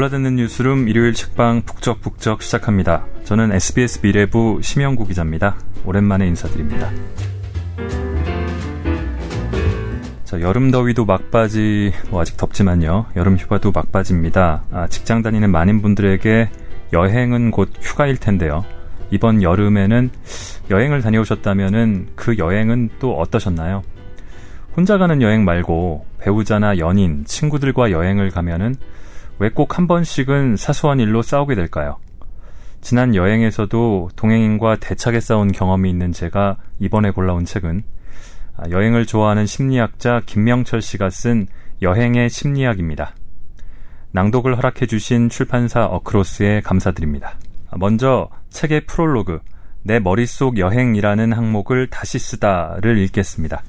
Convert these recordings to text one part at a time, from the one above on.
골라듣는 뉴스룸 일요일 책방 북적북적 시작합니다. 저는 SBS 미래부 심영구 기자입니다. 오랜만에 인사드립니다. 자, 여름 더위도 막바지, 뭐 아직 덥지만요. 여름 휴가도 막바지입니다. 아, 직장 다니는 많은 분들에게 여행은 곧 휴가일 텐데요. 이번 여름에는 여행을 다녀오셨다면은 그 여행은 또 어떠셨나요? 혼자 가는 여행 말고 배우자나 연인, 친구들과 여행을 가면은 왜 꼭 한 번씩은 사소한 일로 싸우게 될까요? 지난 여행에서도 동행인과 대차게 싸운 경험이 있는 제가 이번에 골라온 책은 아, 여행을 좋아하는 심리학자 김명철 씨가 쓴 여행의 심리학입니다. 낭독을 허락해 주신 출판사 어크로스에 감사드립니다. 아, 먼저 책의 프롤로그 내 머릿속 여행이라는 항목을 다시 쓰다를 읽겠습니다.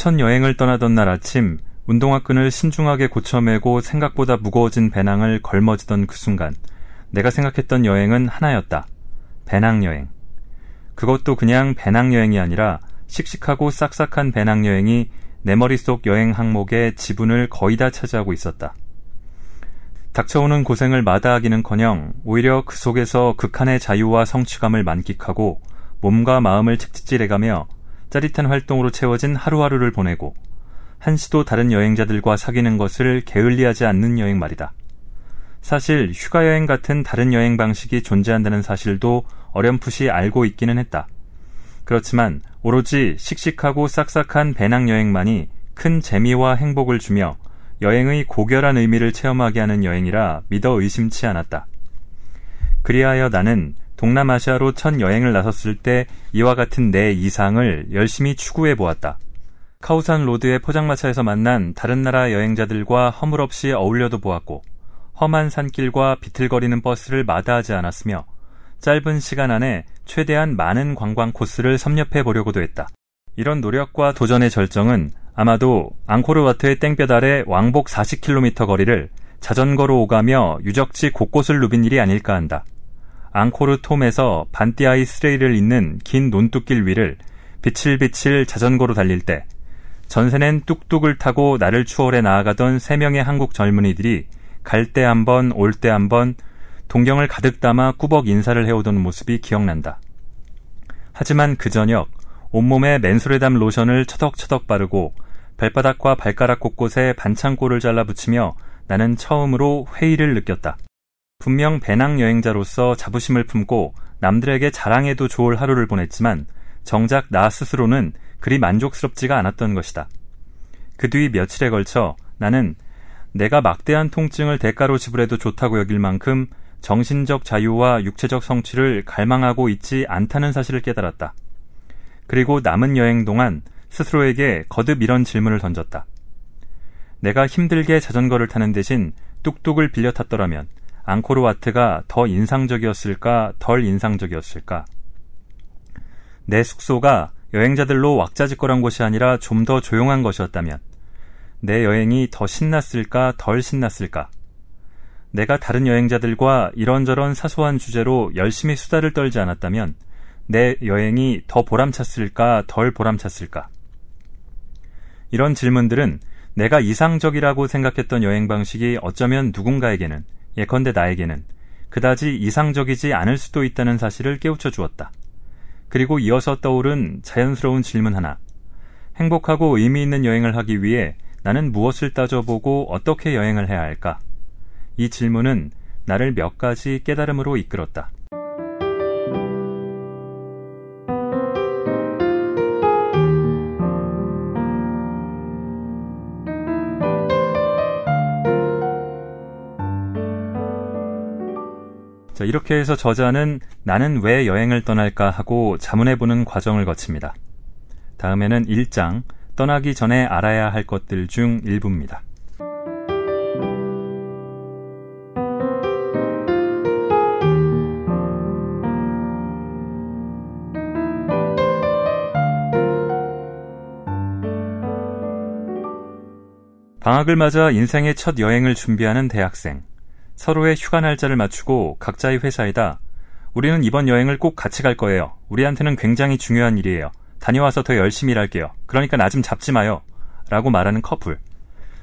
첫 여행을 떠나던 날 아침 운동화 끈을 신중하게 고쳐매고 생각보다 무거워진 배낭을 걸머지던 그 순간 내가 생각했던 여행은 하나였다. 배낭 여행. 그것도 그냥 배낭 여행이 아니라 씩씩하고 싹싹한 배낭 여행이 내 머릿속 여행 항목의 지분을 거의 다 차지하고 있었다. 닥쳐오는 고생을 마다하기는커녕 오히려 그 속에서 극한의 자유와 성취감을 만끽하고 몸과 마음을 책찍질해가며 짜릿한 활동으로 채워진 하루하루를 보내고 한시도 다른 여행자들과 사귀는 것을 게을리하지 않는 여행 말이다. 사실 휴가 여행 같은 다른 여행 방식이 존재한다는 사실도 어렴풋이 알고 있기는 했다. 그렇지만 오로지 씩씩하고 싹싹한 배낭 여행만이 큰 재미와 행복을 주며 여행의 고결한 의미를 체험하게 하는 여행이라 믿어 의심치 않았다. 그리하여 나는 동남아시아로 첫 여행을 나섰을 때 이와 같은 내 이상을 열심히 추구해 보았다. 카오산 로드의 포장마차에서 만난 다른 나라 여행자들과 허물없이 어울려도 보았고 험한 산길과 비틀거리는 버스를 마다하지 않았으며 짧은 시간 안에 최대한 많은 관광 코스를 섭렵해 보려고도 했다. 이런 노력과 도전의 절정은 아마도 앙코르와트의 땡볕 아래 왕복 40km 거리를 자전거로 오가며 유적지 곳곳을 누빈 일이 아닐까 한다. 앙코르 톰에서 반띠아이 스레이를 잇는 긴 논뚝길 위를 비칠비칠 자전거로 달릴 때 전세는 뚝뚝을 타고 나를 추월해 나아가던 세 명의 한국 젊은이들이 갈 때 한 번, 올 때 한 번, 동경을 가득 담아 꾸벅 인사를 해오던 모습이 기억난다. 하지만 그 저녁 온몸에 맨소레담 로션을 처덕처덕 바르고 발바닥과 발가락 곳곳에 반창고를 잘라 붙이며 나는 처음으로 회의를 느꼈다. 분명 배낭 여행자로서 자부심을 품고 남들에게 자랑해도 좋을 하루를 보냈지만 정작 나 스스로는 그리 만족스럽지가 않았던 것이다. 그 뒤 며칠에 걸쳐 나는 내가 막대한 통증을 대가로 지불해도 좋다고 여길 만큼 정신적 자유와 육체적 성취를 갈망하고 있지 않다는 사실을 깨달았다. 그리고 남은 여행 동안 스스로에게 거듭 이런 질문을 던졌다. 내가 힘들게 자전거를 타는 대신 뚝뚝을 빌려 탔더라면 앙코르와트가 더 인상적이었을까, 덜 인상적이었을까? 내 숙소가 여행자들로 왁자지껄한 곳이 아니라 좀 더 조용한 것이었다면, 내 여행이 더 신났을까, 덜 신났을까? 내가 다른 여행자들과 이런저런 사소한 주제로 열심히 수다를 떨지 않았다면, 내 여행이 더 보람찼을까, 덜 보람찼을까? 이런 질문들은 내가 이상적이라고 생각했던 여행 방식이 어쩌면 누군가에게는 예컨대 나에게는 그다지 이상적이지 않을 수도 있다는 사실을 깨우쳐 주었다. 그리고 이어서 떠오른 자연스러운 질문 하나. 행복하고 의미 있는 여행을 하기 위해 나는 무엇을 따져보고 어떻게 여행을 해야 할까? 이 질문은 나를 몇 가지 깨달음으로 이끌었다. 자, 이렇게 해서 저자는 나는 왜 여행을 떠날까 하고 자문해보는 과정을 거칩니다. 다음에는 1장, 떠나기 전에 알아야 할 것들 중 일부입니다. 방학을 맞아 인생의 첫 여행을 준비하는 대학생. 서로의 휴가 날짜를 맞추고 각자의 회사에다 우리는 이번 여행을 꼭 같이 갈 거예요. 우리한테는 굉장히 중요한 일이에요. 다녀와서 더 열심히 일할게요. 그러니까 나 좀 잡지 마요. 라고 말하는 커플.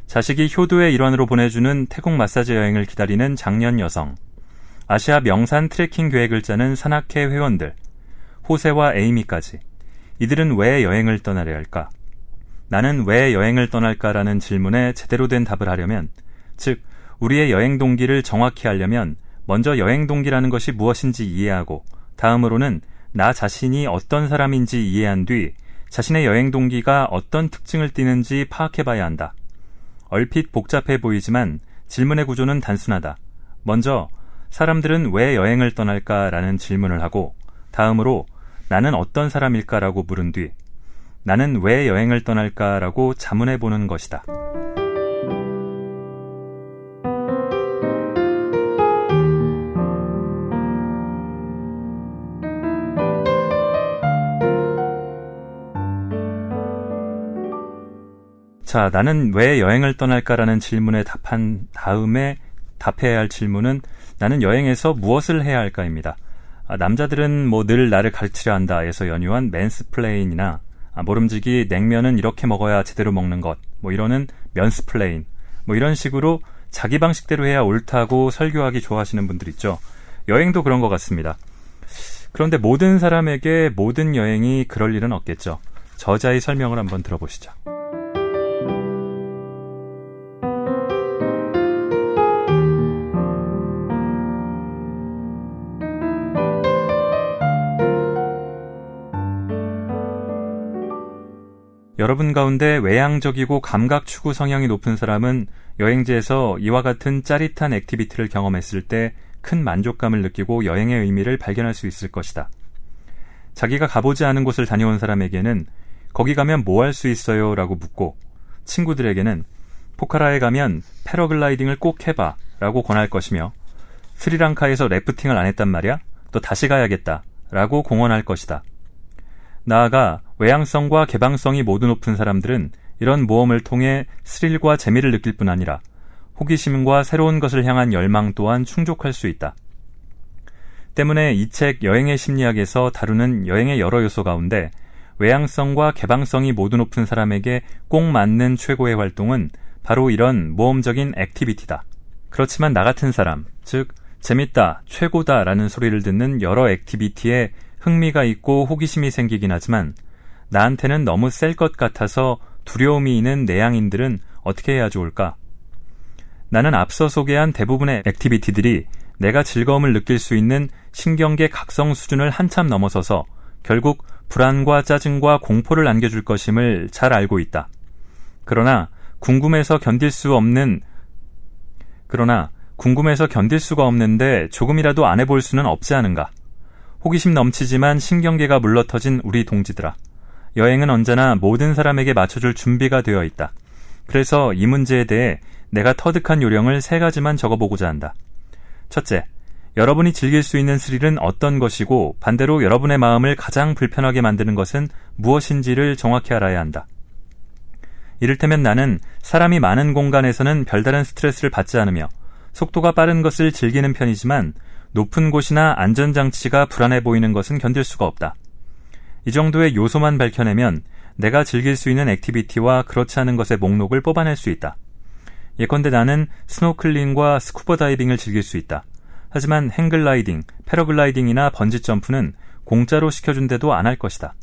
자식이 효도의 일환으로 보내주는 태국 마사지 여행을 기다리는 장년 여성. 아시아 명산 트레킹 계획을 짜는 산악회 회원들. 호세와 에이미까지. 이들은 왜 여행을 떠나려 할까? 나는 왜 여행을 떠날까라는 질문에 제대로 된 답을 하려면, 즉, 우리의 여행 동기를 정확히 알려면 먼저 여행 동기라는 것이 무엇인지 이해하고 다음으로는 나 자신이 어떤 사람인지 이해한 뒤 자신의 여행 동기가 어떤 특징을 띠는지 파악해 봐야 한다. 얼핏 복잡해 보이지만 질문의 구조는 단순하다. 먼저 사람들은 왜 여행을 떠날까라는 질문을 하고 다음으로 나는 어떤 사람일까라고 물은 뒤 나는 왜 여행을 떠날까라고 자문해 보는 것이다. 자, 나는 왜 여행을 떠날까라는 질문에 답한 다음에 답해야 할 질문은 나는 여행에서 무엇을 해야 할까입니다. 아, 남자들은 뭐 늘 나를 가르치려 한다에서 연유한 맨스플레인이나 아, 모름지기 냉면은 이렇게 먹어야 제대로 먹는 것, 뭐 이러는 면스플레인, 뭐 이런 식으로 자기 방식대로 해야 옳다고 설교하기 좋아하시는 분들 있죠. 여행도 그런 것 같습니다. 그런데 모든 사람에게 모든 여행이 그럴 일은 없겠죠. 저자의 설명을 한번 들어보시죠. 여러분 가운데 외향적이고 감각 추구 성향이 높은 사람은 여행지에서 이와 같은 짜릿한 액티비티를 경험했을 때 큰 만족감을 느끼고 여행의 의미를 발견할 수 있을 것이다. 자기가 가보지 않은 곳을 다녀온 사람에게는 거기 가면 뭐 할 수 있어요? 라고 묻고 친구들에게는 포카라에 가면 패러글라이딩을 꼭 해봐 라고 권할 것이며 스리랑카에서 래프팅을 안 했단 말이야? 또 다시 가야겠다 라고 공언할 것이다. 나아가 외향성과 개방성이 모두 높은 사람들은 이런 모험을 통해 스릴과 재미를 느낄 뿐 아니라 호기심과 새로운 것을 향한 열망 또한 충족할 수 있다. 때문에 이 책 여행의 심리학에서 다루는 여행의 여러 요소 가운데 외향성과 개방성이 모두 높은 사람에게 꼭 맞는 최고의 활동은 바로 이런 모험적인 액티비티다. 그렇지만 나 같은 사람, 즉, 재밌다, 최고다 라는 소리를 듣는 여러 액티비티에 흥미가 있고 호기심이 생기긴 하지만 나한테는 너무 셀 것 같아서 두려움이 있는 내향인들은 어떻게 해야 좋을까? 나는 앞서 소개한 대부분의 액티비티들이 내가 즐거움을 느낄 수 있는 신경계 각성 수준을 한참 넘어서서 결국 불안과 짜증과 공포를 안겨줄 것임을 잘 알고 있다. 그러나 궁금해서 견딜 수 없는 그러나 궁금해서 견딜 수가 없는데 조금이라도 안 해볼 수는 없지 않은가? 호기심 넘치지만 신경계가 물러터진 우리 동지들아. 여행은 언제나 모든 사람에게 맞춰줄 준비가 되어 있다. 그래서 이 문제에 대해 내가 터득한 요령을 세 가지만 적어보고자 한다. 첫째, 여러분이 즐길 수 있는 스릴은 어떤 것이고 반대로 여러분의 마음을 가장 불편하게 만드는 것은 무엇인지를 정확히 알아야 한다. 이를테면 나는 사람이 많은 공간에서는 별다른 스트레스를 받지 않으며 속도가 빠른 것을 즐기는 편이지만 높은 곳이나 안전장치가 불안해 보이는 것은 견딜 수가 없다. 이 정도의 요소만 밝혀내면 내가 즐길 수 있는 액티비티와 그렇지 않은 것의 목록을 뽑아낼 수 있다. 예컨대 나는 스노클링과 스쿠버 다이빙을 즐길 수 있다. 하지만 행글라이딩, 패러글라이딩이나 번지점프는 공짜로 시켜준데도 안 할 것이다.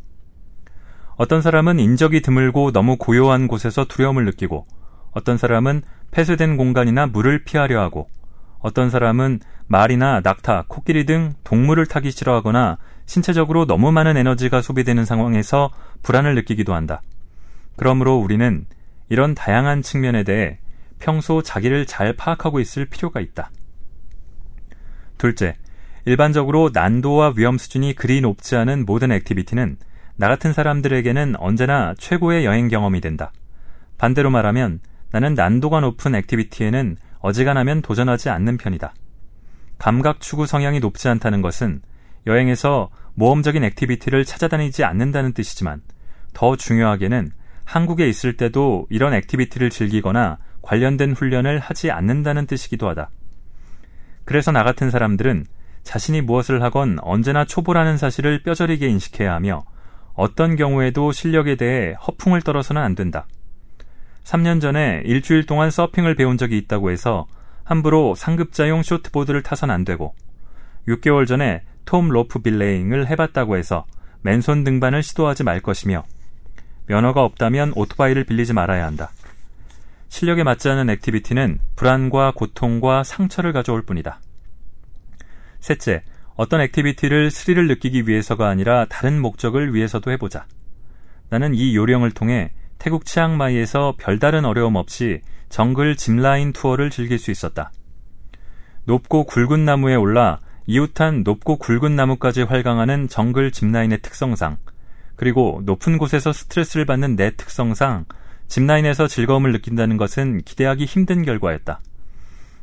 어떤 사람은 인적이 드물고 너무 고요한 곳에서 두려움을 느끼고 어떤 사람은 폐쇄된 공간이나 물을 피하려 하고 어떤 사람은 말이나 낙타, 코끼리 등 동물을 타기 싫어하거나 신체적으로 너무 많은 에너지가 소비되는 상황에서 불안을 느끼기도 한다. 그러므로 우리는 이런 다양한 측면에 대해 평소 자기를 잘 파악하고 있을 필요가 있다. 둘째, 일반적으로 난도와 위험 수준이 그리 높지 않은 모든 액티비티는 나 같은 사람들에게는 언제나 최고의 여행 경험이 된다. 반대로 말하면 나는 난도가 높은 액티비티에는 어지간하면 도전하지 않는 편이다. 감각 추구 성향이 높지 않다는 것은 여행에서 모험적인 액티비티를 찾아다니지 않는다는 뜻이지만 더 중요하게는 한국에 있을 때도 이런 액티비티를 즐기거나 관련된 훈련을 하지 않는다는 뜻이기도 하다. 그래서 나 같은 사람들은 자신이 무엇을 하건 언제나 초보라는 사실을 뼈저리게 인식해야 하며 어떤 경우에도 실력에 대해 허풍을 떨어서는 안 된다. 3년 전에 일주일 동안 서핑을 배운 적이 있다고 해서 함부로 상급자용 쇼트보드를 타선 안 되고 6개월 전에 톰 로프 빌레잉을 해봤다고 해서 맨손 등반을 시도하지 말 것이며 면허가 없다면 오토바이를 빌리지 말아야 한다. 실력에 맞지 않은 액티비티는 불안과 고통과 상처를 가져올 뿐이다. 셋째, 어떤 액티비티를 스릴을 느끼기 위해서가 아니라 다른 목적을 위해서도 해보자. 나는 이 요령을 통해 태국 치앙마이에서 별다른 어려움 없이 정글 짚라인 투어를 즐길 수 있었다. 높고 굵은 나무에 올라 이웃한 높고 굵은 나무까지 활강하는 정글 짚라인의 특성상, 그리고 높은 곳에서 스트레스를 받는 내 특성상 짚라인에서 즐거움을 느낀다는 것은 기대하기 힘든 결과였다.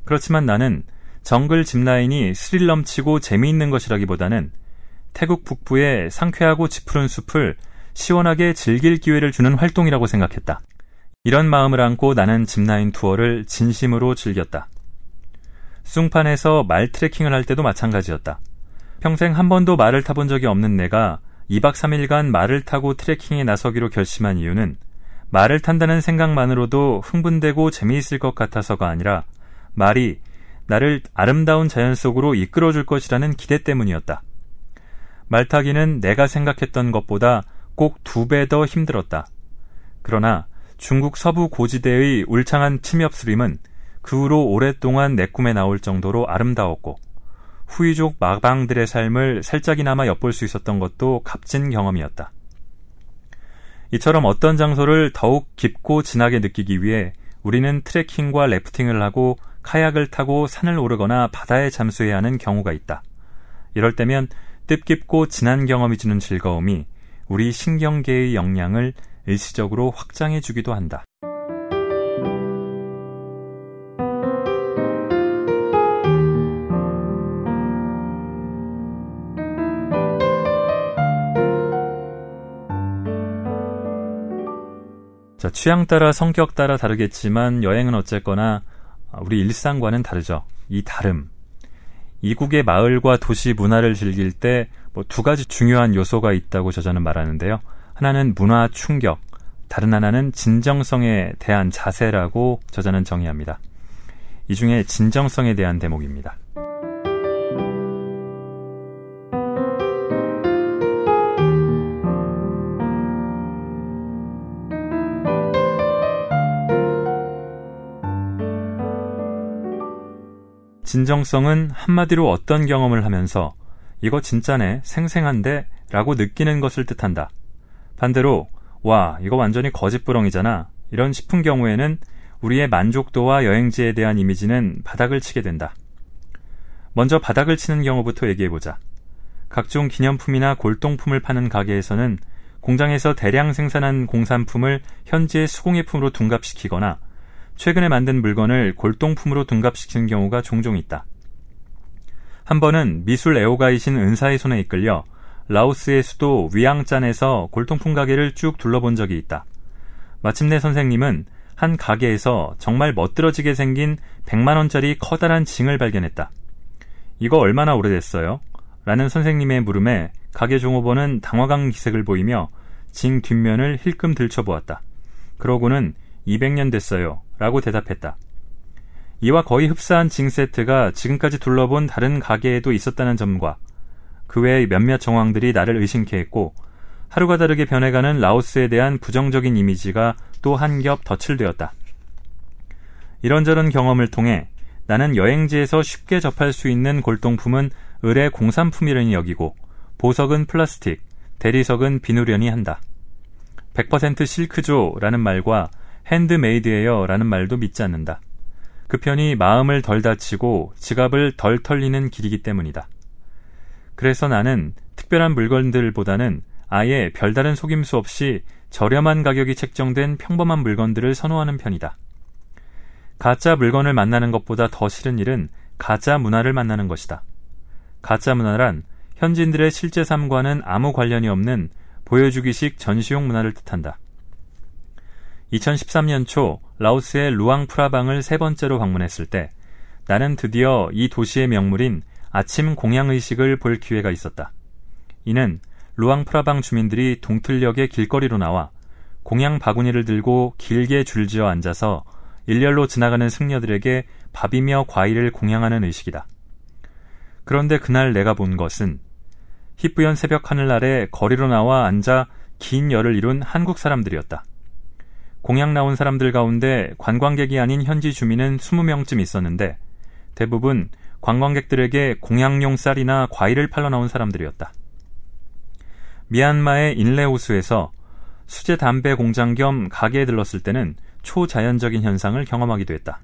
그렇지만 나는 정글 짚라인이 스릴 넘치고 재미있는 것이라기보다는 태국 북부의 상쾌하고 지푸른 숲을 시원하게 즐길 기회를 주는 활동이라고 생각했다. 이런 마음을 안고 나는 짚라인 투어를 진심으로 즐겼다. 숭판에서 말 트레킹을 할 때도 마찬가지였다. 평생 한 번도 말을 타본 적이 없는 내가 2박 3일간 말을 타고 트레킹에 나서기로 결심한 이유는 말을 탄다는 생각만으로도 흥분되고 재미있을 것 같아서가 아니라 말이 나를 아름다운 자연 속으로 이끌어줄 것이라는 기대 때문이었다. 말타기는 내가 생각했던 것보다 꼭 두 배 더 힘들었다. 그러나 중국 서부 고지대의 울창한 침엽 수림은 그 후로 오랫동안 내 꿈에 나올 정도로 아름다웠고 후이족 마방들의 삶을 살짝이나마 엿볼 수 있었던 것도 값진 경험이었다. 이처럼 어떤 장소를 더욱 깊고 진하게 느끼기 위해 우리는 트레킹과 래프팅을 하고 카약을 타고 산을 오르거나 바다에 잠수해야 하는 경우가 있다. 이럴 때면 뜻깊고 진한 경험이 주는 즐거움이 우리 신경계의 역량을 일시적으로 확장해 주기도 한다. 자, 취향 따라 성격 따라 다르겠지만 여행은 어쨌거나 우리 일상과는 다르죠. 이 다름. 이국의 마을과 도시 문화를 즐길 때 뭐 두 가지 중요한 요소가 있다고 저자는 말하는데요. 하나는 문화 충격, 다른 하나는 진정성에 대한 자세라고 저자는 정의합니다. 이 중에 진정성에 대한 대목입니다. 진정성은 한마디로 어떤 경험을 하면서 이거 진짜네, 생생한데 라고 느끼는 것을 뜻한다. 반대로 와, 이거 완전히 거짓부렁이잖아. 이런 싶은 경우에는 우리의 만족도와 여행지에 대한 이미지는 바닥을 치게 된다. 먼저 바닥을 치는 경우부터 얘기해보자. 각종 기념품이나 골동품을 파는 가게에서는 공장에서 대량 생산한 공산품을 현지의 수공예품으로 둔갑시키거나 최근에 만든 물건을 골동품으로 둔갑시키는 경우가 종종 있다. 한 번은 미술 애호가이신 은사의 손에 이끌려 라오스의 수도 위앙짠에서 골동품 가게를 쭉 둘러본 적이 있다. 마침내 선생님은 한 가게에서 정말 멋들어지게 생긴 100만원짜리 커다란 징을 발견했다. 이거 얼마나 오래됐어요? 라는 선생님의 물음에 가게 종업원은 당황한 기색을 보이며 징 뒷면을 힐끔 들춰보았다. 그러고는 200년 됐어요. 라고 대답했다. 이와 거의 흡사한 징 세트가 지금까지 둘러본 다른 가게에도 있었다는 점과 그 외의 몇몇 정황들이 나를 의심케 했고 하루가 다르게 변해가는 라오스에 대한 부정적인 이미지가 또 한 겹 덧칠되었다. 이런저런 경험을 통해 나는 여행지에서 쉽게 접할 수 있는 골동품은 을의 공산품이라니 여기고 보석은 플라스틱, 대리석은 비누련이 한다. 100% 실크조라는 말과 핸드메이드예요 라는 말도 믿지 않는다. 그 편이 마음을 덜 다치고 지갑을 덜 털리는 길이기 때문이다. 그래서 나는 특별한 물건들보다는 아예 별다른 속임수 없이 저렴한 가격이 책정된 평범한 물건들을 선호하는 편이다. 가짜 물건을 만나는 것보다 더 싫은 일은 가짜 문화를 만나는 것이다. 가짜 문화란 현지인들의 실제 삶과는 아무 관련이 없는 보여주기식 전시용 문화를 뜻한다. 2013년 초 라오스의 루앙 프라방을 세 번째로 방문했을 때 나는 드디어 이 도시의 명물인 아침 공양의식을 볼 기회가 있었다. 이는 루앙프라방 주민들이 동틀역의 길거리로 나와 공양 바구니를 들고 길게 줄지어 앉아서 일렬로 지나가는 승려들에게 밥이며 과일을 공양하는 의식이다. 그런데 그날 내가 본 것은 희뿌연 새벽 하늘 아래 거리로 나와 앉아 긴 열을 이룬 한국 사람들이었다. 공양 나온 사람들 가운데 관광객이 아닌 현지 주민은 20명쯤 있었는데 대부분 관광객들에게 공양용 쌀이나 과일을 팔러 나온 사람들이었다. 미얀마의 인레호수에서 수제 담배 공장 겸 가게에 들렀을 때는 초자연적인 현상을 경험하기도 했다.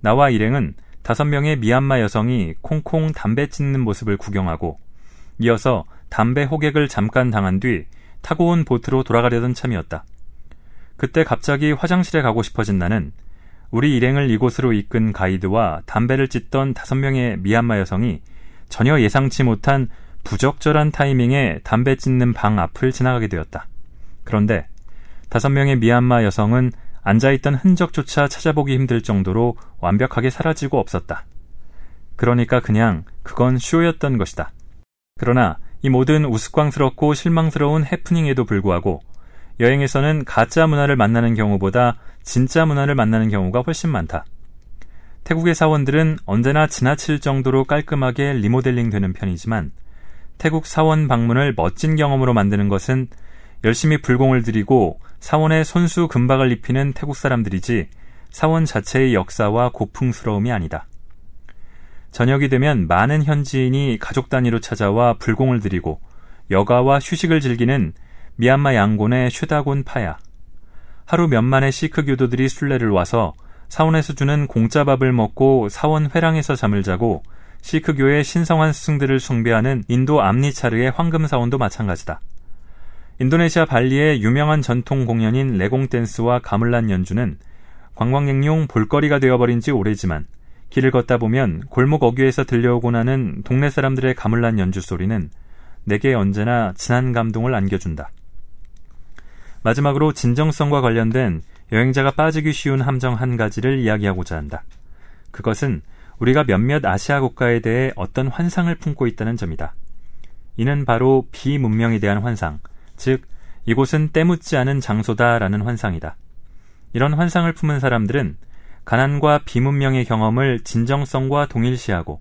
나와 일행은 다섯 명의 미얀마 여성이 콩콩 담배 찢는 모습을 구경하고 이어서 담배 호객을 잠깐 당한 뒤 타고 온 보트로 돌아가려던 참이었다. 그때 갑자기 화장실에 가고 싶어진 나는 우리 일행을 이곳으로 이끈 가이드와 담배를 찢던 다섯 명의 미얀마 여성이 전혀 예상치 못한 부적절한 타이밍에 담배 찢는 방 앞을 지나가게 되었다. 그런데 다섯 명의 미얀마 여성은 앉아있던 흔적조차 찾아보기 힘들 정도로 완벽하게 사라지고 없었다. 그러니까 그냥 그건 쇼였던 것이다. 그러나 이 모든 우스꽝스럽고 실망스러운 해프닝에도 불구하고 여행에서는 가짜 문화를 만나는 경우보다 진짜 문화를 만나는 경우가 훨씬 많다. 태국의 사원들은 언제나 지나칠 정도로 깔끔하게 리모델링 되는 편이지만 태국 사원 방문을 멋진 경험으로 만드는 것은 열심히 불공을 들이고 사원에 손수 금박을 입히는 태국 사람들이지 사원 자체의 역사와 고풍스러움이 아니다. 저녁이 되면 많은 현지인이 가족 단위로 찾아와 불공을 들이고 여가와 휴식을 즐기는 미얀마 양곤의 슈다곤 파야. 하루 몇만의 시크 교도들이 순례를 와서 사원에서 주는 공짜 밥을 먹고 사원 회랑에서 잠을 자고 시크교의 신성한 스승들을 숭배하는 인도 암니차르의 황금사원도 마찬가지다. 인도네시아 발리의 유명한 전통 공연인 레공 댄스와 가물란 연주는 관광객용 볼거리가 되어버린 지 오래지만 길을 걷다 보면 골목 어귀에서 들려오곤 하는 동네 사람들의 가물란 연주 소리는 내게 언제나 진한 감동을 안겨준다. 마지막으로 진정성과 관련된 여행자가 빠지기 쉬운 함정 한 가지를 이야기하고자 한다. 그것은 우리가 몇몇 아시아 국가에 대해 어떤 환상을 품고 있다는 점이다. 이는 바로 비문명에 대한 환상, 즉, 이곳은 때묻지 않은 장소다라는 환상이다. 이런 환상을 품은 사람들은 가난과 비문명의 경험을 진정성과 동일시하고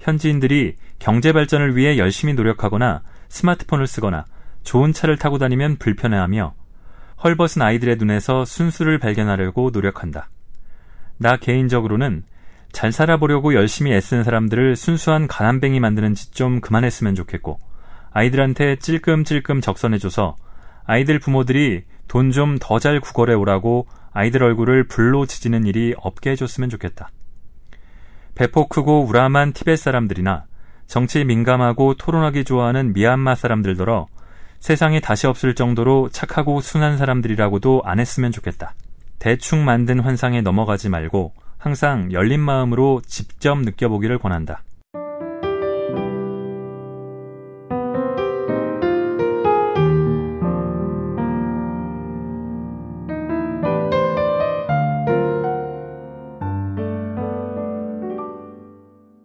현지인들이 경제 발전을 위해 열심히 노력하거나 스마트폰을 쓰거나 좋은 차를 타고 다니면 불편해하며 헐벗은 아이들의 눈에서 순수를 발견하려고 노력한다. 나 개인적으로는 잘 살아보려고 열심히 애쓰는 사람들을 순수한 가난뱅이 만드는 짓 좀 그만했으면 좋겠고 아이들한테 찔끔찔끔 적선해줘서 아이들 부모들이 돈 좀 더 잘 구걸해 오라고 아이들 얼굴을 불로 지지는 일이 없게 해줬으면 좋겠다. 배포 크고 우람한 티벳 사람들이나 정치에 민감하고 토론하기 좋아하는 미얀마 사람들더러 세상에 다시 없을 정도로 착하고 순한 사람들이라고도 안 했으면 좋겠다. 대충 만든 환상에 넘어가지 말고 항상 열린 마음으로 직접 느껴보기를 권한다.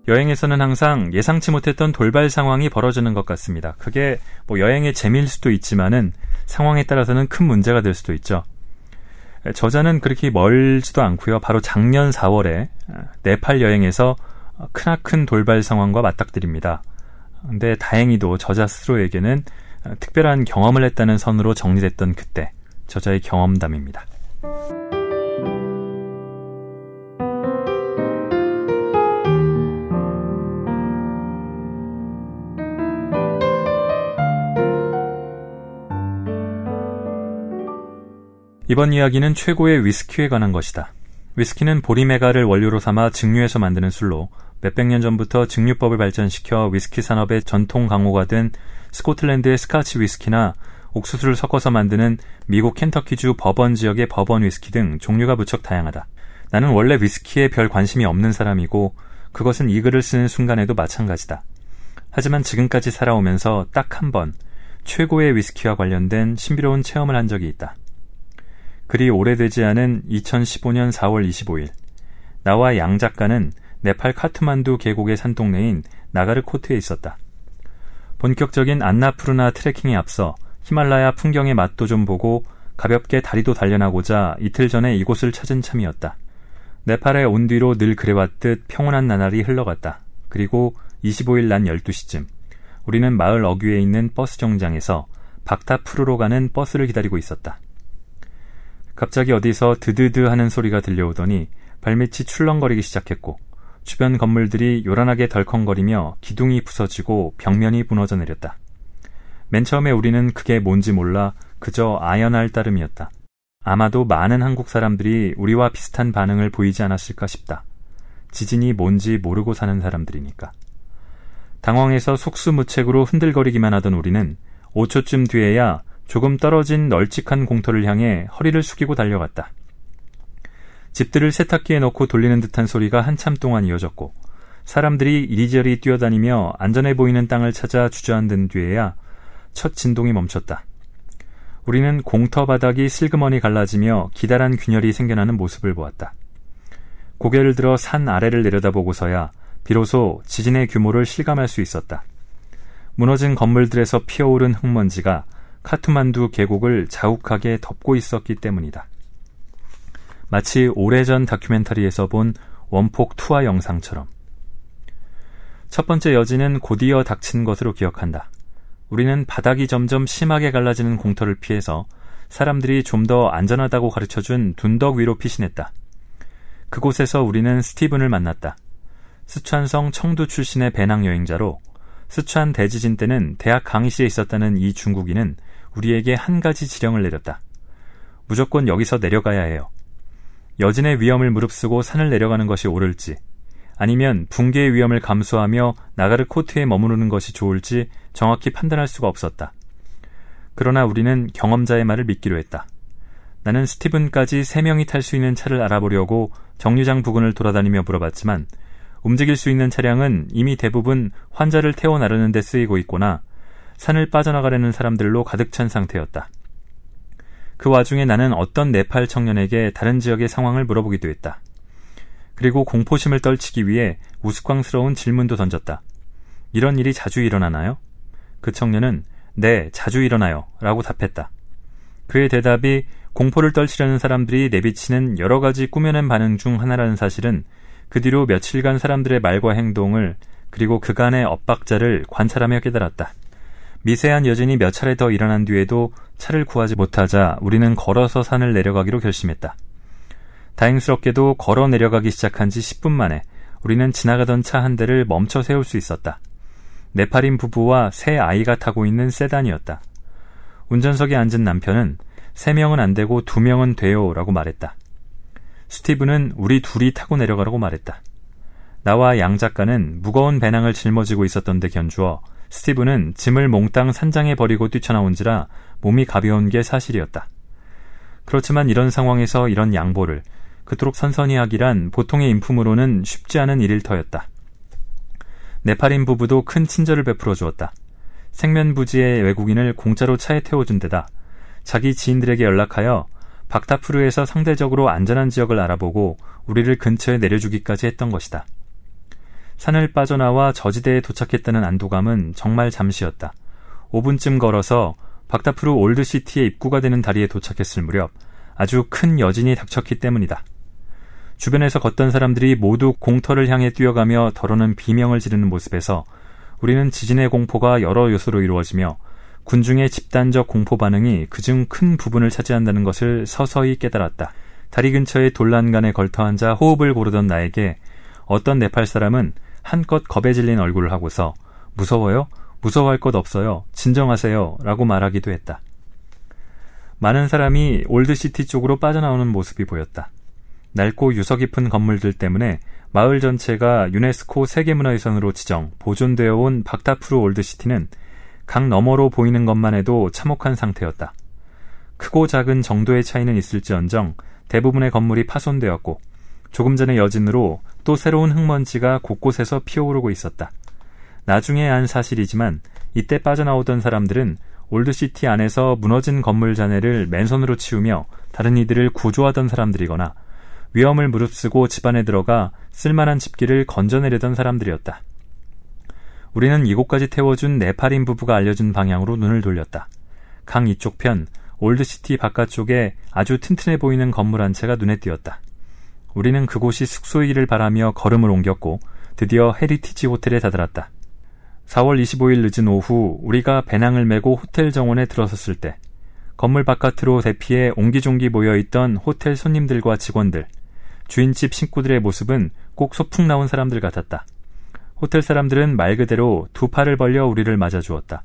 여행에서는 항상 예상치 못했던 돌발 상황이 벌어지는 것 같습니다. 그게 뭐 여행의 재미일 수도 있지만은 상황에 따라서는 큰 문제가 될 수도 있죠. 저자는 그렇게 멀지도 않고요. 바로 작년 4월에 네팔 여행에서 크나큰 돌발 상황과 맞닥뜨립니다. 근데 다행히도 저자 스스로에게는 특별한 경험을 했다는 선으로 정리됐던 그때 저자의 경험담입니다. 이번 이야기는 최고의 위스키에 관한 것이다. 위스키는 보리메가를 원료로 삼아 증류해서 만드는 술로 몇백 년 전부터 증류법을 발전시켜 위스키 산업의 전통 강호가 된 스코틀랜드의 스카치 위스키나 옥수수를 섞어서 만드는 미국 켄터키주 버번 지역의 버번 위스키 등 종류가 무척 다양하다. 나는 원래 위스키에 별 관심이 없는 사람이고 그것은 이 글을 쓰는 순간에도 마찬가지다. 하지만 지금까지 살아오면서 딱 한 번 최고의 위스키와 관련된 신비로운 체험을 한 적이 있다. 그리 오래되지 않은 2015년 4월 25일, 나와 양 작가는 네팔 카트만두 계곡의 산동네인 나가르 코트에 있었다. 본격적인 안나푸르나 트레킹에 앞서 히말라야 풍경의 맛도 좀 보고 가볍게 다리도 단련하고자 이틀 전에 이곳을 찾은 참이었다. 네팔에 온 뒤로 늘 그래왔듯 평온한 나날이 흘러갔다. 그리고 25일 난 12시쯤 우리는 마을 어귀에 있는 버스 정장에서 박타푸르로 가는 버스를 기다리고 있었다. 갑자기 어디서 드드드 하는 소리가 들려오더니 발밑이 출렁거리기 시작했고 주변 건물들이 요란하게 덜컹거리며 기둥이 부서지고 벽면이 무너져 내렸다. 맨 처음에 우리는 그게 뭔지 몰라 그저 아연할 따름이었다. 아마도 많은 한국 사람들이 우리와 비슷한 반응을 보이지 않았을까 싶다. 지진이 뭔지 모르고 사는 사람들이니까. 당황해서 속수무책으로 흔들거리기만 하던 우리는 5초쯤 뒤에야 조금 떨어진 널찍한 공터를 향해 허리를 숙이고 달려갔다. 집들을 세탁기에 넣고 돌리는 듯한 소리가 한참 동안 이어졌고 사람들이 이리저리 뛰어다니며 안전해 보이는 땅을 찾아 주저앉은 뒤에야 첫 진동이 멈췄다. 우리는 공터 바닥이 슬그머니 갈라지며 기다란 균열이 생겨나는 모습을 보았다. 고개를 들어 산 아래를 내려다보고서야 비로소 지진의 규모를 실감할 수 있었다. 무너진 건물들에서 피어오른 흙먼지가 카투만두 계곡을 자욱하게 덮고 있었기 때문이다. 마치 오래전 다큐멘터리에서 본 원폭 투하 영상처럼. 첫 번째 여진은 곧이어 닥친 것으로 기억한다. 우리는 바닥이 점점 심하게 갈라지는 공터를 피해서 사람들이 좀 더 안전하다고 가르쳐준 둔덕 위로 피신했다. 그곳에서 우리는 스티븐을 만났다. 스촨성 청두 출신의 배낭 여행자로 스촨 대지진 때는 대학 강의실에 있었다는 이 중국인은 우리에게 한 가지 지령을 내렸다. 무조건 여기서 내려가야 해요. 여진의 위험을 무릅쓰고 산을 내려가는 것이 옳을지, 아니면 붕괴의 위험을 감수하며 나가르 코트에 머무르는 것이 좋을지 정확히 판단할 수가 없었다. 그러나 우리는 경험자의 말을 믿기로 했다. 나는 스티븐까지 세 명이 탈 수 있는 차를 알아보려고 정류장 부근을 돌아다니며 물어봤지만 움직일 수 있는 차량은 이미 대부분 환자를 태워 나르는 데 쓰이고 있거나 산을 빠져나가려는 사람들로 가득 찬 상태였다. 그 와중에 나는 어떤 네팔 청년에게 다른 지역의 상황을 물어보기도 했다. 그리고 공포심을 떨치기 위해 우스꽝스러운 질문도 던졌다. 이런 일이 자주 일어나나요? 그 청년은 네, 자주 일어나요. 라고 답했다. 그의 대답이 공포를 떨치려는 사람들이 내비치는 여러 가지 꾸며낸 반응 중 하나라는 사실은 그 뒤로 며칠간 사람들의 말과 행동을 그리고 그간의 엇박자를 관찰하며 깨달았다. 미세한 여진이 몇 차례 더 일어난 뒤에도 차를 구하지 못하자 우리는 걸어서 산을 내려가기로 결심했다. 다행스럽게도 걸어 내려가기 시작한 지 10분 만에 우리는 지나가던 차 한 대를 멈춰 세울 수 있었다. 네팔인 부부와 새 아이가 타고 있는 세단이었다. 운전석에 앉은 남편은 3명은 안 되고 2명은 돼요 라고 말했다. 스티브는 우리 둘이 타고 내려가라고 말했다. 나와 양 작가는 무거운 배낭을 짊어지고 있었던 데 견주어 스티브는 짐을 몽땅 산장에 버리고 뛰쳐나온지라 몸이 가벼운 게 사실이었다. 그렇지만 이런 상황에서 이런 양보를 그토록 선선히 하기란 보통의 인품으로는 쉽지 않은 일일 터였다. 네팔인 부부도 큰 친절을 베풀어 주었다. 생면부지의 외국인을 공짜로 차에 태워준 데다 자기 지인들에게 연락하여 박타푸르에서 상대적으로 안전한 지역을 알아보고 우리를 근처에 내려주기까지 했던 것이다. 산을 빠져나와 저지대에 도착했다는 안도감은 정말 잠시였다. 5분쯤 걸어서 박다프루 올드시티의 입구가 되는 다리에 도착했을 무렵 아주 큰 여진이 닥쳤기 때문이다. 주변에서 걷던 사람들이 모두 공터를 향해 뛰어가며 더러는 비명을 지르는 모습에서 우리는 지진의 공포가 여러 요소로 이루어지며 군중의 집단적 공포 반응이 그중 큰 부분을 차지한다는 것을 서서히 깨달았다. 다리 근처의 돌란간에 걸터 앉아 호흡을 고르던 나에게 어떤 네팔 사람은 한껏 겁에 질린 얼굴을 하고서 무서워요? 무서워할 것 없어요. 진정하세요. 라고 말하기도 했다. 많은 사람이 올드시티 쪽으로 빠져나오는 모습이 보였다. 낡고 유서 깊은 건물들 때문에 마을 전체가 유네스코 세계문화유산으로 지정, 보존되어 온 박타푸르 올드시티는 강 너머로 보이는 것만 해도 참혹한 상태였다. 크고 작은 정도의 차이는 있을지언정 대부분의 건물이 파손되었고 조금 전의 여진으로 또 새로운 흙먼지가 곳곳에서 피어오르고 있었다. 나중에 안 사실이지만 이때 빠져나오던 사람들은 올드시티 안에서 무너진 건물 잔해를 맨손으로 치우며 다른 이들을 구조하던 사람들이거나 위험을 무릅쓰고 집안에 들어가 쓸만한 집기를 건져내려던 사람들이었다. 우리는 이곳까지 태워준 네팔인 부부가 알려준 방향으로 눈을 돌렸다. 강 이쪽 편 올드시티 바깥쪽에 아주 튼튼해 보이는 건물 한 채가 눈에 띄었다. 우리는 그곳이 숙소이기를 바라며 걸음을 옮겼고 드디어 헤리티지 호텔에 다다랐다. 4월 25일 늦은 오후 우리가 배낭을 메고 호텔 정원에 들어섰을 때 건물 바깥으로 대피해 옹기종기 모여있던 호텔 손님들과 직원들, 주인집 식구들의 모습은 꼭 소풍 나온 사람들 같았다. 호텔 사람들은 말 그대로 두 팔을 벌려 우리를 맞아주었다.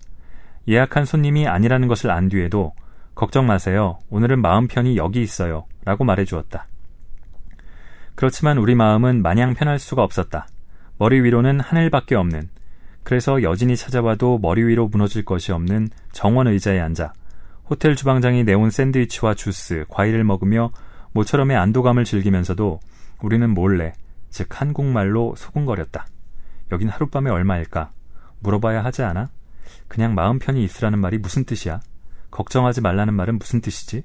예약한 손님이 아니라는 것을 안 뒤에도 걱정 마세요. 오늘은 마음 편히 여기 있어요. 라고 말해주었다. 그렇지만 우리 마음은 마냥 편할 수가 없었다. 머리 위로는 하늘밖에 없는, 그래서 여진이 찾아와도 머리 위로 무너질 것이 없는 정원 의자에 앉아 호텔 주방장이 내온 샌드위치와 주스, 과일을 먹으며 모처럼의 안도감을 즐기면서도 우리는 몰래, 즉 한국말로 소곤거렸다. 여긴 하룻밤에 얼마일까? 물어봐야 하지 않아? 그냥 마음 편히 있으라는 말이 무슨 뜻이야? 걱정하지 말라는 말은 무슨 뜻이지?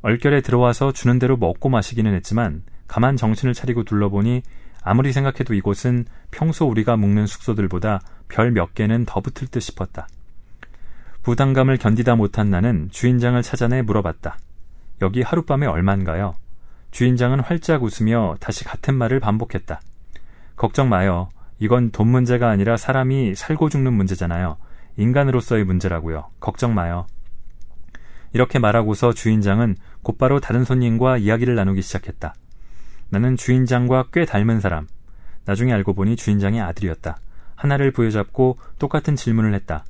얼결에 들어와서 주는 대로 먹고 마시기는 했지만 가만 정신을 차리고 둘러보니 아무리 생각해도 이곳은 평소 우리가 묵는 숙소들보다 별 몇 개는 더 붙을 듯 싶었다. 부담감을 견디다 못한 나는 주인장을 찾아내 물어봤다. 여기 하룻밤에 얼만가요? 주인장은 활짝 웃으며 다시 같은 말을 반복했다. 걱정 마요. 이건 돈 문제가 아니라 사람이 살고 죽는 문제잖아요. 인간으로서의 문제라고요. 걱정 마요. 이렇게 말하고서 주인장은 곧바로 다른 손님과 이야기를 나누기 시작했다. 나는 주인장과 꽤 닮은 사람. 나중에 알고 보니 주인장의 아들이었다. 하나를 부여잡고 똑같은 질문을 했다.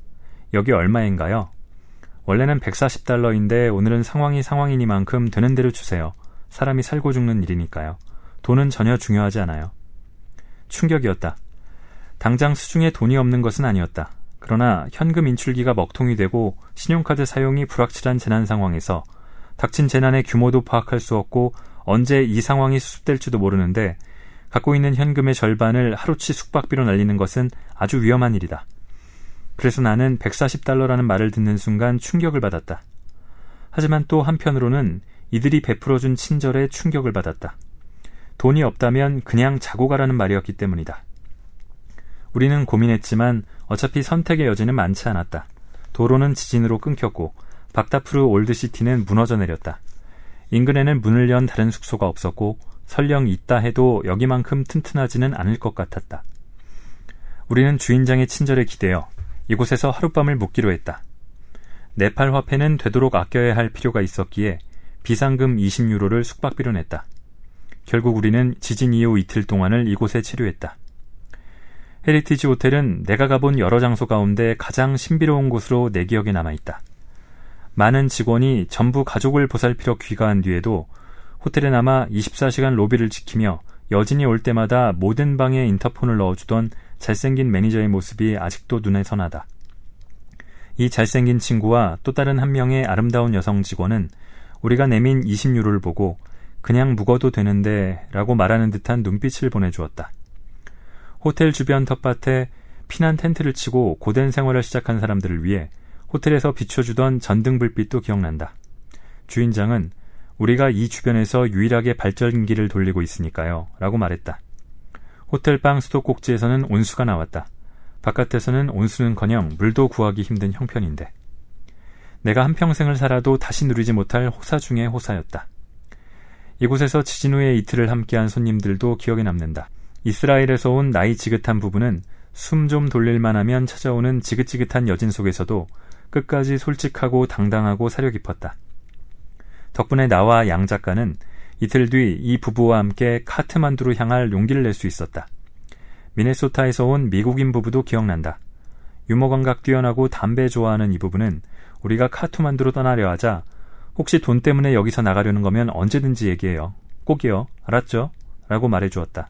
여기 얼마인가요? 원래는 140달러인데 오늘은 상황이 상황이니만큼 되는 대로 주세요. 사람이 살고 죽는 일이니까요. 돈은 전혀 중요하지 않아요. 충격이었다. 당장 수중에 돈이 없는 것은 아니었다. 그러나 현금 인출기가 먹통이 되고 신용카드 사용이 불확실한 재난 상황에서 닥친 재난의 규모도 파악할 수 없고 언제 이 상황이 수습될지도 모르는데 갖고 있는 현금의 절반을 하루치 숙박비로 날리는 것은 아주 위험한 일이다. 그래서 나는 140달러라는 말을 듣는 순간 충격을 받았다. 하지만 또 한편으로는 이들이 베풀어준 친절에 충격을 받았다. 돈이 없다면 그냥 자고 가라는 말이었기 때문이다. 우리는 고민했지만 어차피 선택의 여지는 많지 않았다. 도로는 지진으로 끊겼고 박다프르 올드시티는 무너져 내렸다. 인근에는 문을 연 다른 숙소가 없었고 설령 있다 해도 여기만큼 튼튼하지는 않을 것 같았다. 우리는 주인장의 친절에 기대어 이곳에서 하룻밤을 묵기로 했다. 네팔 화폐는 되도록 아껴야 할 필요가 있었기에 비상금 20유로를 숙박비로 냈다. 결국 우리는 지진 이후 이틀 동안을 이곳에 체류했다. 헤리티지 호텔은 내가 가본 여러 장소 가운데 가장 신비로운 곳으로 내 기억에 남아있다. 많은 직원이 전부 가족을 보살피러 귀가한 뒤에도 호텔에 남아 24시간 로비를 지키며 여진이 올 때마다 모든 방에 인터폰을 넣어주던 잘생긴 매니저의 모습이 아직도 눈에 선하다. 이 잘생긴 친구와 또 다른 한 명의 아름다운 여성 직원은 우리가 내민 20유로를 보고 그냥 묵어도 되는데 라고 말하는 듯한 눈빛을 보내주었다. 호텔 주변 텃밭에 피난 텐트를 치고 고된 생활을 시작한 사람들을 위해 호텔에서 비춰주던 전등 불빛도 기억난다. 주인장은 우리가 이 주변에서 유일하게 발전기를 돌리고 있으니까요. 라고 말했다. 호텔방 수도꼭지에서는 온수가 나왔다. 바깥에서는 온수는커녕 물도 구하기 힘든 형편인데. 내가 한평생을 살아도 다시 누리지 못할 호사 중의 호사였다. 이곳에서 지진 후에 이틀을 함께한 손님들도 기억에 남는다. 이스라엘에서 온 나이 지긋한 부부는 숨 좀 돌릴만 하면 찾아오는 지긋지긋한 여진 속에서도 끝까지 솔직하고 당당하고 사려 깊었다. 덕분에 나와 양 작가는 이틀 뒤 이 부부와 함께 카트만두로 향할 용기를 낼 수 있었다. 미네소타에서 온 미국인 부부도 기억난다. 유머 감각 뛰어나고 담배 좋아하는 이 부부는 우리가 카트만두로 떠나려 하자 혹시 돈 때문에 여기서 나가려는 거면 언제든지 얘기해요. 꼭이요. 알았죠? 라고 말해 주었다.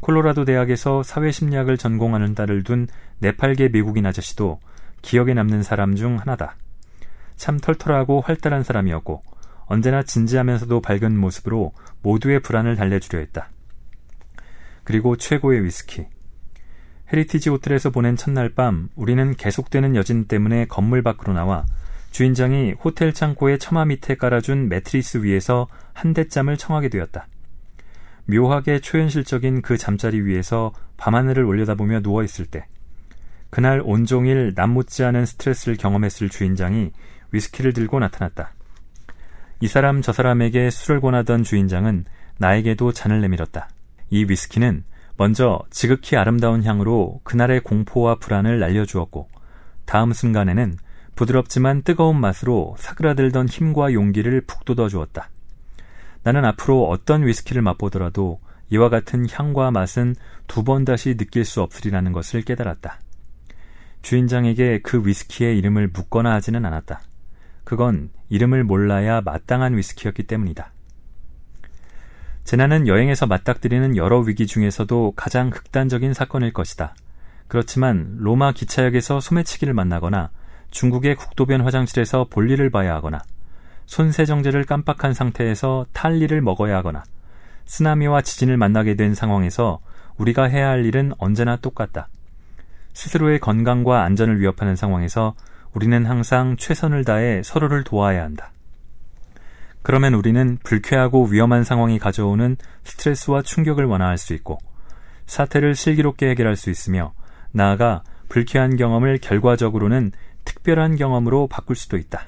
콜로라도 대학에서 사회심리학을 전공하는 딸을 둔 네팔계 미국인 아저씨도 기억에 남는 사람 중 하나다. 참 털털하고 활달한 사람이었고 언제나 진지하면서도 밝은 모습으로 모두의 불안을 달래주려 했다. 그리고 최고의 위스키. 헤리티지 호텔에서 보낸 첫날 밤 우리는 계속되는 여진 때문에 건물 밖으로 나와 주인장이 호텔 창고의 처마 밑에 깔아준 매트리스 위에서 한뎃잠을 청하게 되었다. 묘하게 초현실적인 그 잠자리 위에서 밤하늘을 올려다보며 누워 있을 때 그날 온종일 남 못지 않은 스트레스를 경험했을 주인장이 위스키를 들고 나타났다. 이 사람 저 사람에게 술을 권하던 주인장은 나에게도 잔을 내밀었다. 이 위스키는 먼저 지극히 아름다운 향으로 그날의 공포와 불안을 날려주었고 다음 순간에는 부드럽지만 뜨거운 맛으로 사그라들던 힘과 용기를 푹 돋워주었다. 나는 앞으로 어떤 위스키를 맛보더라도 이와 같은 향과 맛은 두 번 다시 느낄 수 없으리라는 것을 깨달았다. 주인장에게 그 위스키의 이름을 묻거나 하지는 않았다. 그건 이름을 몰라야 마땅한 위스키였기 때문이다. 재난은 여행에서 맞닥뜨리는 여러 위기 중에서도 가장 극단적인 사건일 것이다. 그렇지만 로마 기차역에서 소매치기를 만나거나 중국의 국도변 화장실에서 볼일을 봐야 하거나 손세정제를 깜빡한 상태에서 탈리를 먹어야 하거나 쓰나미와 지진을 만나게 된 상황에서 우리가 해야 할 일은 언제나 똑같다. 스스로의 건강과 안전을 위협하는 상황에서 우리는 항상 최선을 다해 서로를 도와야 한다. 그러면 우리는 불쾌하고 위험한 상황이 가져오는 스트레스와 충격을 완화할 수 있고 사태를 슬기롭게 해결할 수 있으며 나아가 불쾌한 경험을 결과적으로는 특별한 경험으로 바꿀 수도 있다.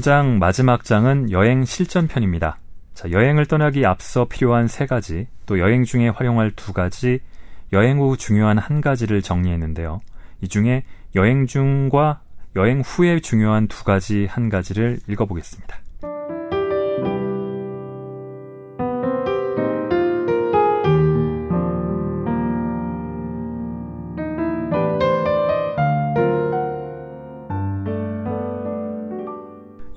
5장 마지막 장은 여행 실전편입니다. 자, 여행을 떠나기 앞서 필요한 세 가지, 또 여행 중에 활용할 두 가지, 여행 후 중요한 한 가지를 정리했는데요. 이 중에 여행 중과 여행 후에 중요한 두 가지 한 가지를 읽어보겠습니다.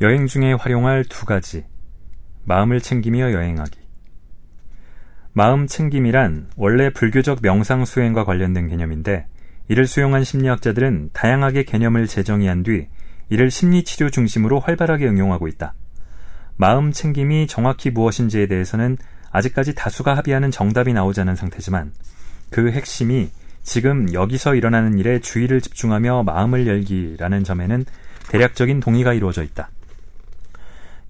여행 중에 활용할 두 가지. 마음을 챙기며 여행하기. 마음 챙김이란 원래 불교적 명상 수행과 관련된 개념인데 이를 수용한 심리학자들은 다양하게 개념을 재정의한 뒤 이를 심리치료 중심으로 활발하게 응용하고 있다. 마음 챙김이 정확히 무엇인지에 대해서는 아직까지 다수가 합의하는 정답이 나오지 않은 상태지만 그 핵심이 지금 여기서 일어나는 일에 주의를 집중하며 마음을 열기라는 점에는 대략적인 동의가 이루어져 있다.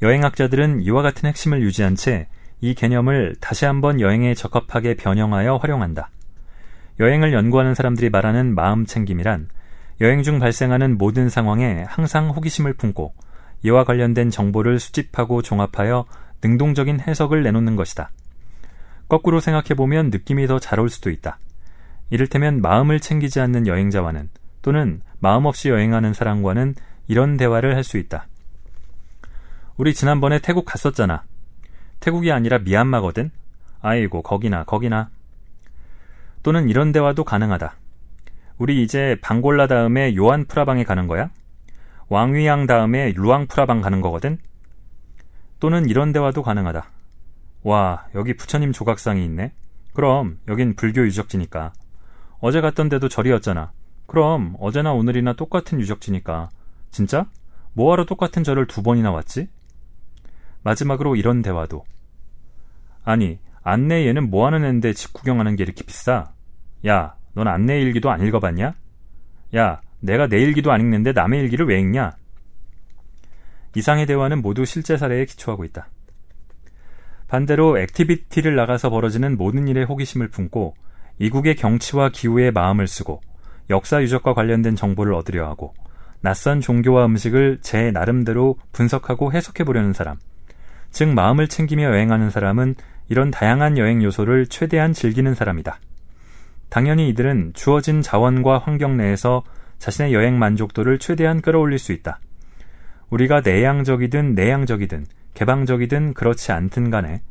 여행학자들은 이와 같은 핵심을 유지한 채 이 개념을 다시 한번 여행에 적합하게 변형하여 활용한다. 여행을 연구하는 사람들이 말하는 마음 챙김이란 여행 중 발생하는 모든 상황에 항상 호기심을 품고 이와 관련된 정보를 수집하고 종합하여 능동적인 해석을 내놓는 것이다. 거꾸로 생각해보면 느낌이 더 잘 올 수도 있다. 이를테면 마음을 챙기지 않는 여행자와는 또는 마음 없이 여행하는 사람과는 이런 대화를 할 수 있다. 우리 지난번에 태국 갔었잖아. 태국이 아니라 미얀마거든? 아이고, 거기나, 거기나. 또는 이런 대화도 가능하다. 우리 이제 방골라 다음에 요한 프라방에 가는 거야? 왕위양 다음에 루앙 프라방 가는 거거든? 또는 이런 대화도 가능하다. 와, 여기 부처님 조각상이 있네? 그럼, 여긴 불교 유적지니까. 어제 갔던 데도 절이었잖아. 그럼, 어제나 오늘이나 똑같은 유적지니까. 진짜? 뭐하러 똑같은 절을 두 번이나 왔지? 마지막으로 이런 대화도. 아니, 안내 얘는 뭐 하는 앤데 집 구경하는 게 이렇게 비싸? 야, 넌 안내 일기도 안 읽어봤냐? 야, 내가 내 일기도 안 읽는데 남의 일기를 왜 읽냐? 이상의 대화는 모두 실제 사례에 기초하고 있다. 반대로 activity를 나가서 벌어지는 모든 일에 호기심을 품고 이국의 경치와 기후에 마음을 쓰고 역사 유적과 관련된 정보를 얻으려 하고 낯선 종교와 음식을 제 나름대로 분석하고 해석해 보려는 사람, 즉 마음을 챙기며 여행하는 사람은 이런 다양한 여행 요소를 최대한 즐기는 사람이다. 당연히 이들은 주어진 자원과 환경 내에서 자신의 여행 만족도를 최대한 끌어올릴 수 있다. 우리가 내향적이든 내향적이든 개방적이든 그렇지 않든 간에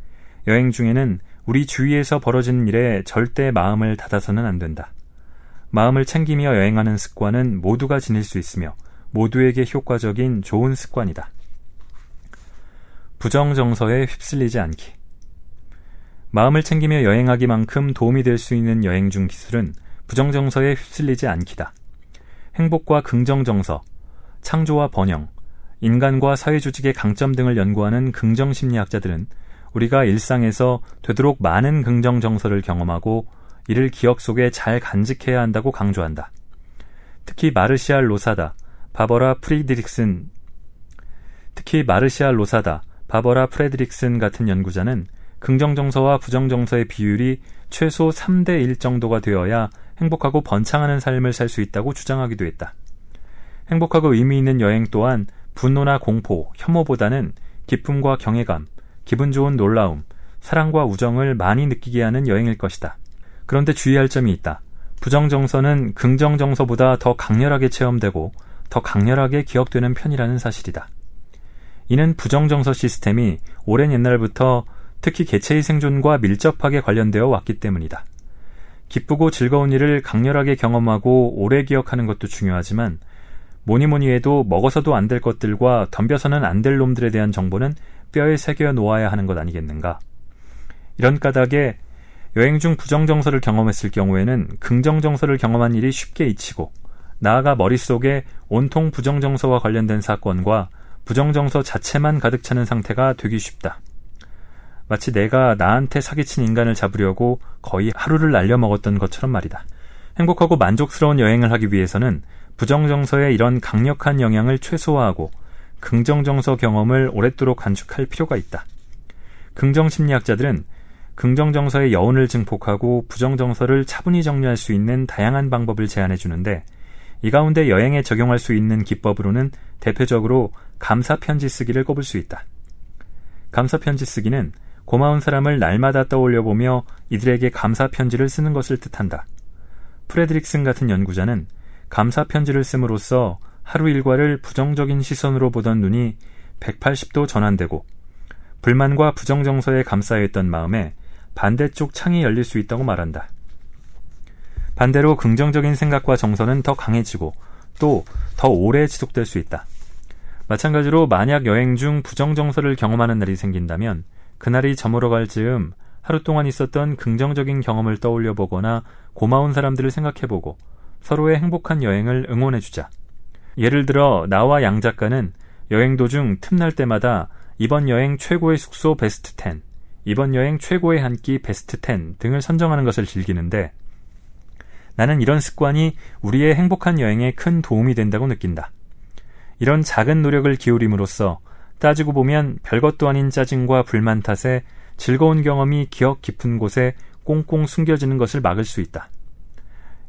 여행 중에는 우리 주위에서 벌어지는 일에 절대 마음을 닫아서는 안 된다. 마음을 챙기며 여행하는 습관은 모두가 지닐 수 있으며 모두에게 효과적인 좋은 습관이다. 부정 정서에 휩쓸리지 않기. 마음을 챙기며 여행하기만큼 도움이 될 수 있는 여행 중 기술은 부정 정서에 휩쓸리지 않기다. 행복과 긍정 정서, 창조와 번영, 인간과 사회 조직의 강점 등을 연구하는 긍정 심리학자들은 우리가 일상에서 되도록 많은 긍정 정서를 경험하고 이를 기억 속에 잘 간직해야 한다고 강조한다. 특히 마르시알 로사다, 바버라 프리드릭슨, 특히 마르시알 로사다, 바버라 프레드릭슨 같은 연구자는 긍정정서와 부정정서의 비율이 최소 3대 1 정도가 되어야 행복하고 번창하는 삶을 살 수 있다고 주장하기도 했다. 행복하고 의미 있는 여행 또한 분노나 공포, 혐오보다는 기쁨과 경외감, 기분 좋은 놀라움, 사랑과 우정을 많이 느끼게 하는 여행일 것이다. 그런데 주의할 점이 있다. 부정정서는 긍정정서보다 더 강렬하게 체험되고 더 강렬하게 기억되는 편이라는 사실이다. 이는 부정정서 시스템이 오랜 옛날부터 특히 개체의 생존과 밀접하게 관련되어 왔기 때문이다. 기쁘고 즐거운 일을 강렬하게 경험하고 오래 기억하는 것도 중요하지만 뭐니 뭐니 해도 먹어서도 안 될 것들과 덤벼서는 안 될 놈들에 대한 정보는 뼈에 새겨 놓아야 하는 것 아니겠는가. 이런 까닭에 여행 중 부정정서를 경험했을 경우에는 긍정정서를 경험한 일이 쉽게 잊히고 나아가 머릿속에 온통 부정정서와 관련된 사건과 부정정서 자체만 가득 차는 상태가 되기 쉽다. 마치 내가 나한테 사기친 인간을 잡으려고 거의 하루를 날려먹었던 것처럼 말이다. 행복하고 만족스러운 여행을 하기 위해서는 부정정서의 이런 강력한 영향을 최소화하고 긍정정서 경험을 오랫도록 간축할 필요가 있다. 긍정심리학자들은 긍정정서의 여운을 증폭하고 부정정서를 차분히 정리할 수 있는 다양한 방법을 제안해 주는데 이 가운데 여행에 적용할 수 있는 기법으로는 대표적으로 감사 편지 쓰기를 꼽을 수 있다. 감사 편지 쓰기는 고마운 사람을 날마다 떠올려 보며 이들에게 감사 편지를 쓰는 것을 뜻한다. 프레드릭슨 같은 연구자는 감사 편지를 씀으로써 하루 일과를 부정적인 시선으로 보던 눈이 180도 전환되고 불만과 부정 정서에 감싸여있던 마음에 반대쪽 창이 열릴 수 있다고 말한다. 반대로 긍정적인 생각과 정서는 더 강해지고 또 더 오래 지속될 수 있다. 마찬가지로 만약 여행 중 부정 정서를 경험하는 날이 생긴다면 그날이 저물어갈 즈음 하루 동안 있었던 긍정적인 경험을 떠올려 보거나 고마운 사람들을 생각해 보고 서로의 행복한 여행을 응원해 주자. 예를 들어 나와 양 작가는 여행 도중 틈날 때마다 이번 여행 최고의 숙소 베스트 10, 이번 여행 최고의 한 끼 베스트 10 등을 선정하는 것을 즐기는데 나는 이런 습관이 우리의 행복한 여행에 큰 도움이 된다고 느낀다. 이런 작은 노력을 기울임으로써 따지고 보면 별것도 아닌 짜증과 불만 탓에 즐거운 경험이 기억 깊은 곳에 꽁꽁 숨겨지는 것을 막을 수 있다.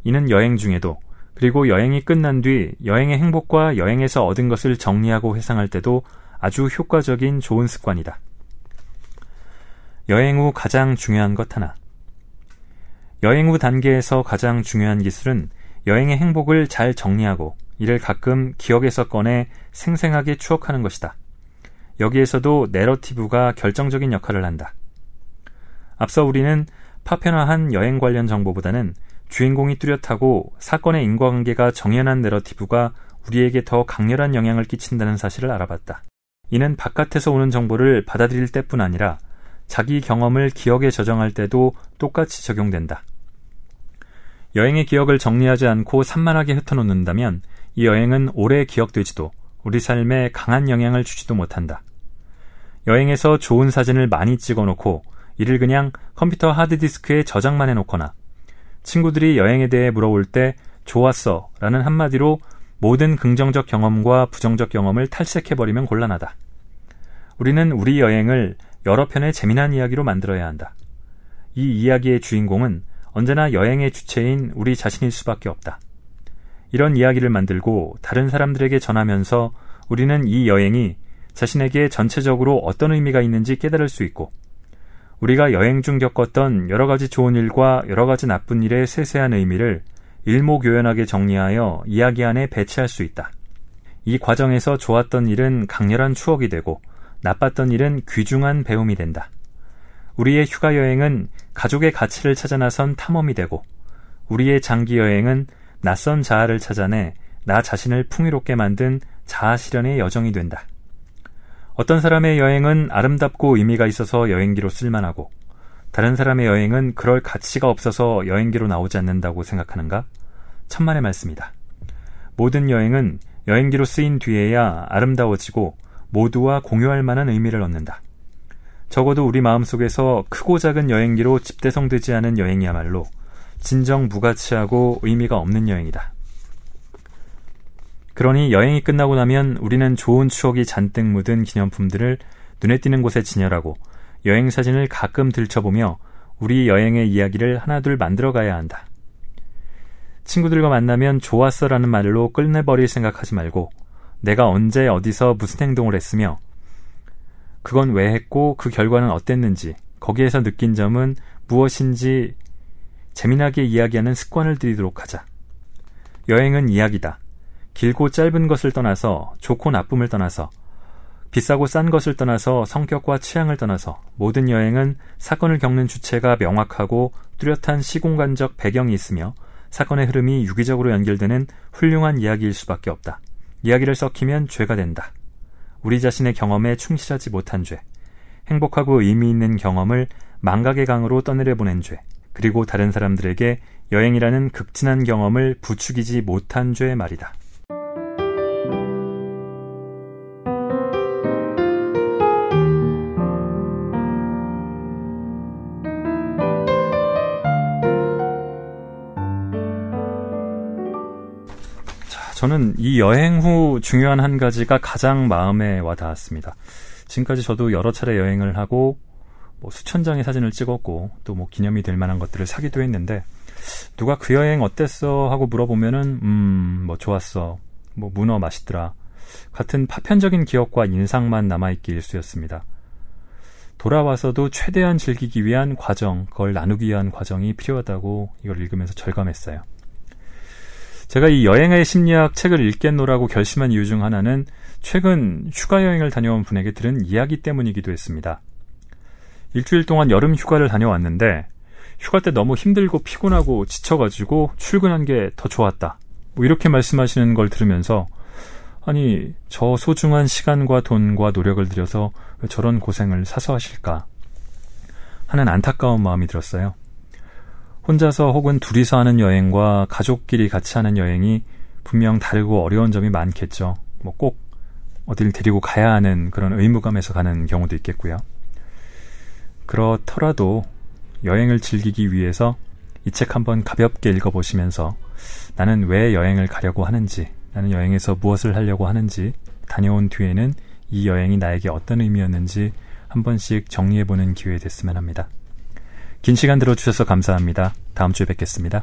이는 여행 중에도 그리고 여행이 끝난 뒤 여행의 행복과 여행에서 얻은 것을 정리하고 회상할 때도 아주 효과적인 좋은 습관이다. 여행 후 가장 중요한 것 하나. 여행 후 단계에서 가장 중요한 기술은 여행의 행복을 잘 정리하고 이를 가끔 기억에서 꺼내 생생하게 추억하는 것이다. 여기에서도 내러티브가 결정적인 역할을 한다. 앞서 우리는 파편화한 여행 관련 정보보다는 주인공이 뚜렷하고 사건의 인과관계가 정연한 내러티브가 우리에게 더 강렬한 영향을 끼친다는 사실을 알아봤다. 이는 바깥에서 오는 정보를 받아들일 때뿐 아니라 자기 경험을 기억에 저장할 때도 똑같이 적용된다. 여행의 기억을 정리하지 않고 산만하게 흩어놓는다면 이 여행은 오래 기억되지도 우리 삶에 강한 영향을 주지도 못한다. 여행에서 좋은 사진을 많이 찍어 놓고 이를 그냥 컴퓨터 하드디스크에 저장만 해 놓거나 친구들이 여행에 대해 물어볼 때 좋았어 라는 한마디로 모든 긍정적 경험과 부정적 경험을 탈색해버리면 곤란하다. 우리는 우리 여행을 여러 편의 재미난 이야기로 만들어야 한다. 이 이야기의 주인공은 언제나 여행의 주체인 우리 자신일 수밖에 없다. 이런 이야기를 만들고 다른 사람들에게 전하면서 우리는 이 여행이 자신에게 전체적으로 어떤 의미가 있는지 깨달을 수 있고 우리가 여행 중 겪었던 여러 가지 좋은 일과 여러 가지 나쁜 일의 세세한 의미를 일목요연하게 정리하여 이야기 안에 배치할 수 있다. 이 과정에서 좋았던 일은 강렬한 추억이 되고 나빴던 일은 귀중한 배움이 된다. 우리의 휴가 여행은 가족의 가치를 찾아 나선 탐험이 되고 우리의 장기 여행은 낯선 자아를 찾아내 나 자신을 풍요롭게 만든 자아 실현의 여정이 된다. 어떤 사람의 여행은 아름답고 의미가 있어서 여행기로 쓸만하고 다른 사람의 여행은 그럴 가치가 없어서 여행기로 나오지 않는다고 생각하는가? 천만의 말씀이다. 모든 여행은 여행기로 쓰인 뒤에야 아름다워지고 모두와 공유할 만한 의미를 얻는다. 적어도 우리 마음속에서 크고 작은 여행기로 집대성되지 않은 여행이야말로 진정 무가치하고 의미가 없는 여행이다. 그러니 여행이 끝나고 나면 우리는 좋은 추억이 잔뜩 묻은 기념품들을 눈에 띄는 곳에 진열하고 여행 사진을 가끔 들춰보며 우리 여행의 이야기를 하나둘 만들어 가야 한다. 친구들과 만나면 좋았어라는 말로 끝내버릴 생각하지 말고 내가 언제 어디서 무슨 행동을 했으며 그건 왜 했고 그 결과는 어땠는지 거기에서 느낀 점은 무엇인지 재미나게 이야기하는 습관을 들이도록 하자. 여행은 이야기다. 길고 짧은 것을 떠나서 좋고 나쁨을 떠나서 비싸고 싼 것을 떠나서 성격과 취향을 떠나서 모든 여행은 사건을 겪는 주체가 명확하고 뚜렷한 시공간적 배경이 있으며 사건의 흐름이 유기적으로 연결되는 훌륭한 이야기일 수밖에 없다. 이야기를 썩히면 죄가 된다. 우리 자신의 경험에 충실하지 못한 죄, 행복하고 의미 있는 경험을 망각의 강으로 떠내려 보낸 죄, 그리고 다른 사람들에게 여행이라는 극진한 경험을 부추기지 못한 죄 말이다. 저는 이 여행 후 중요한 한 가지가 가장 마음에 와 닿았습니다. 지금까지 저도 여러 차례 여행을 하고 뭐 수천 장의 사진을 찍었고 또 뭐 기념이 될 만한 것들을 사기도 했는데 누가 그 여행 어땠어 하고 물어보면은 음 뭐 좋았어 뭐 문어 맛있더라 같은 파편적인 기억과 인상만 남아있기 일쑤였습니다. 돌아와서도 최대한 즐기기 위한 과정, 그걸 나누기 위한 과정이 필요하다고 이걸 읽으면서 절감했어요. 제가 이 여행의 심리학 책을 읽겠노라고 결심한 이유 중 하나는 최근 휴가 여행을 다녀온 분에게 들은 이야기 때문이기도 했습니다. 일주일 동안 여름 휴가를 다녀왔는데 휴가 때 너무 힘들고 피곤하고 지쳐가지고 출근한 게 더 좋았다. 뭐 이렇게 말씀하시는 걸 들으면서 아니 저 소중한 시간과 돈과 노력을 들여서 왜 저런 고생을 사서 하실까 하는 안타까운 마음이 들었어요. 혼자서 혹은 둘이서 하는 여행과 가족끼리 같이 하는 여행이 분명 다르고 어려운 점이 많겠죠. 뭐 꼭 어딜 데리고 가야 하는 그런 의무감에서 가는 경우도 있겠고요. 그렇더라도 여행을 즐기기 위해서 이 책 한번 가볍게 읽어보시면서 나는 왜 여행을 가려고 하는지, 나는 여행에서 무엇을 하려고 하는지, 다녀온 뒤에는 이 여행이 나에게 어떤 의미였는지 한 번씩 정리해보는 기회 됐으면 합니다. 긴 시간 들어주셔서 감사합니다. 다음 주에 뵙겠습니다.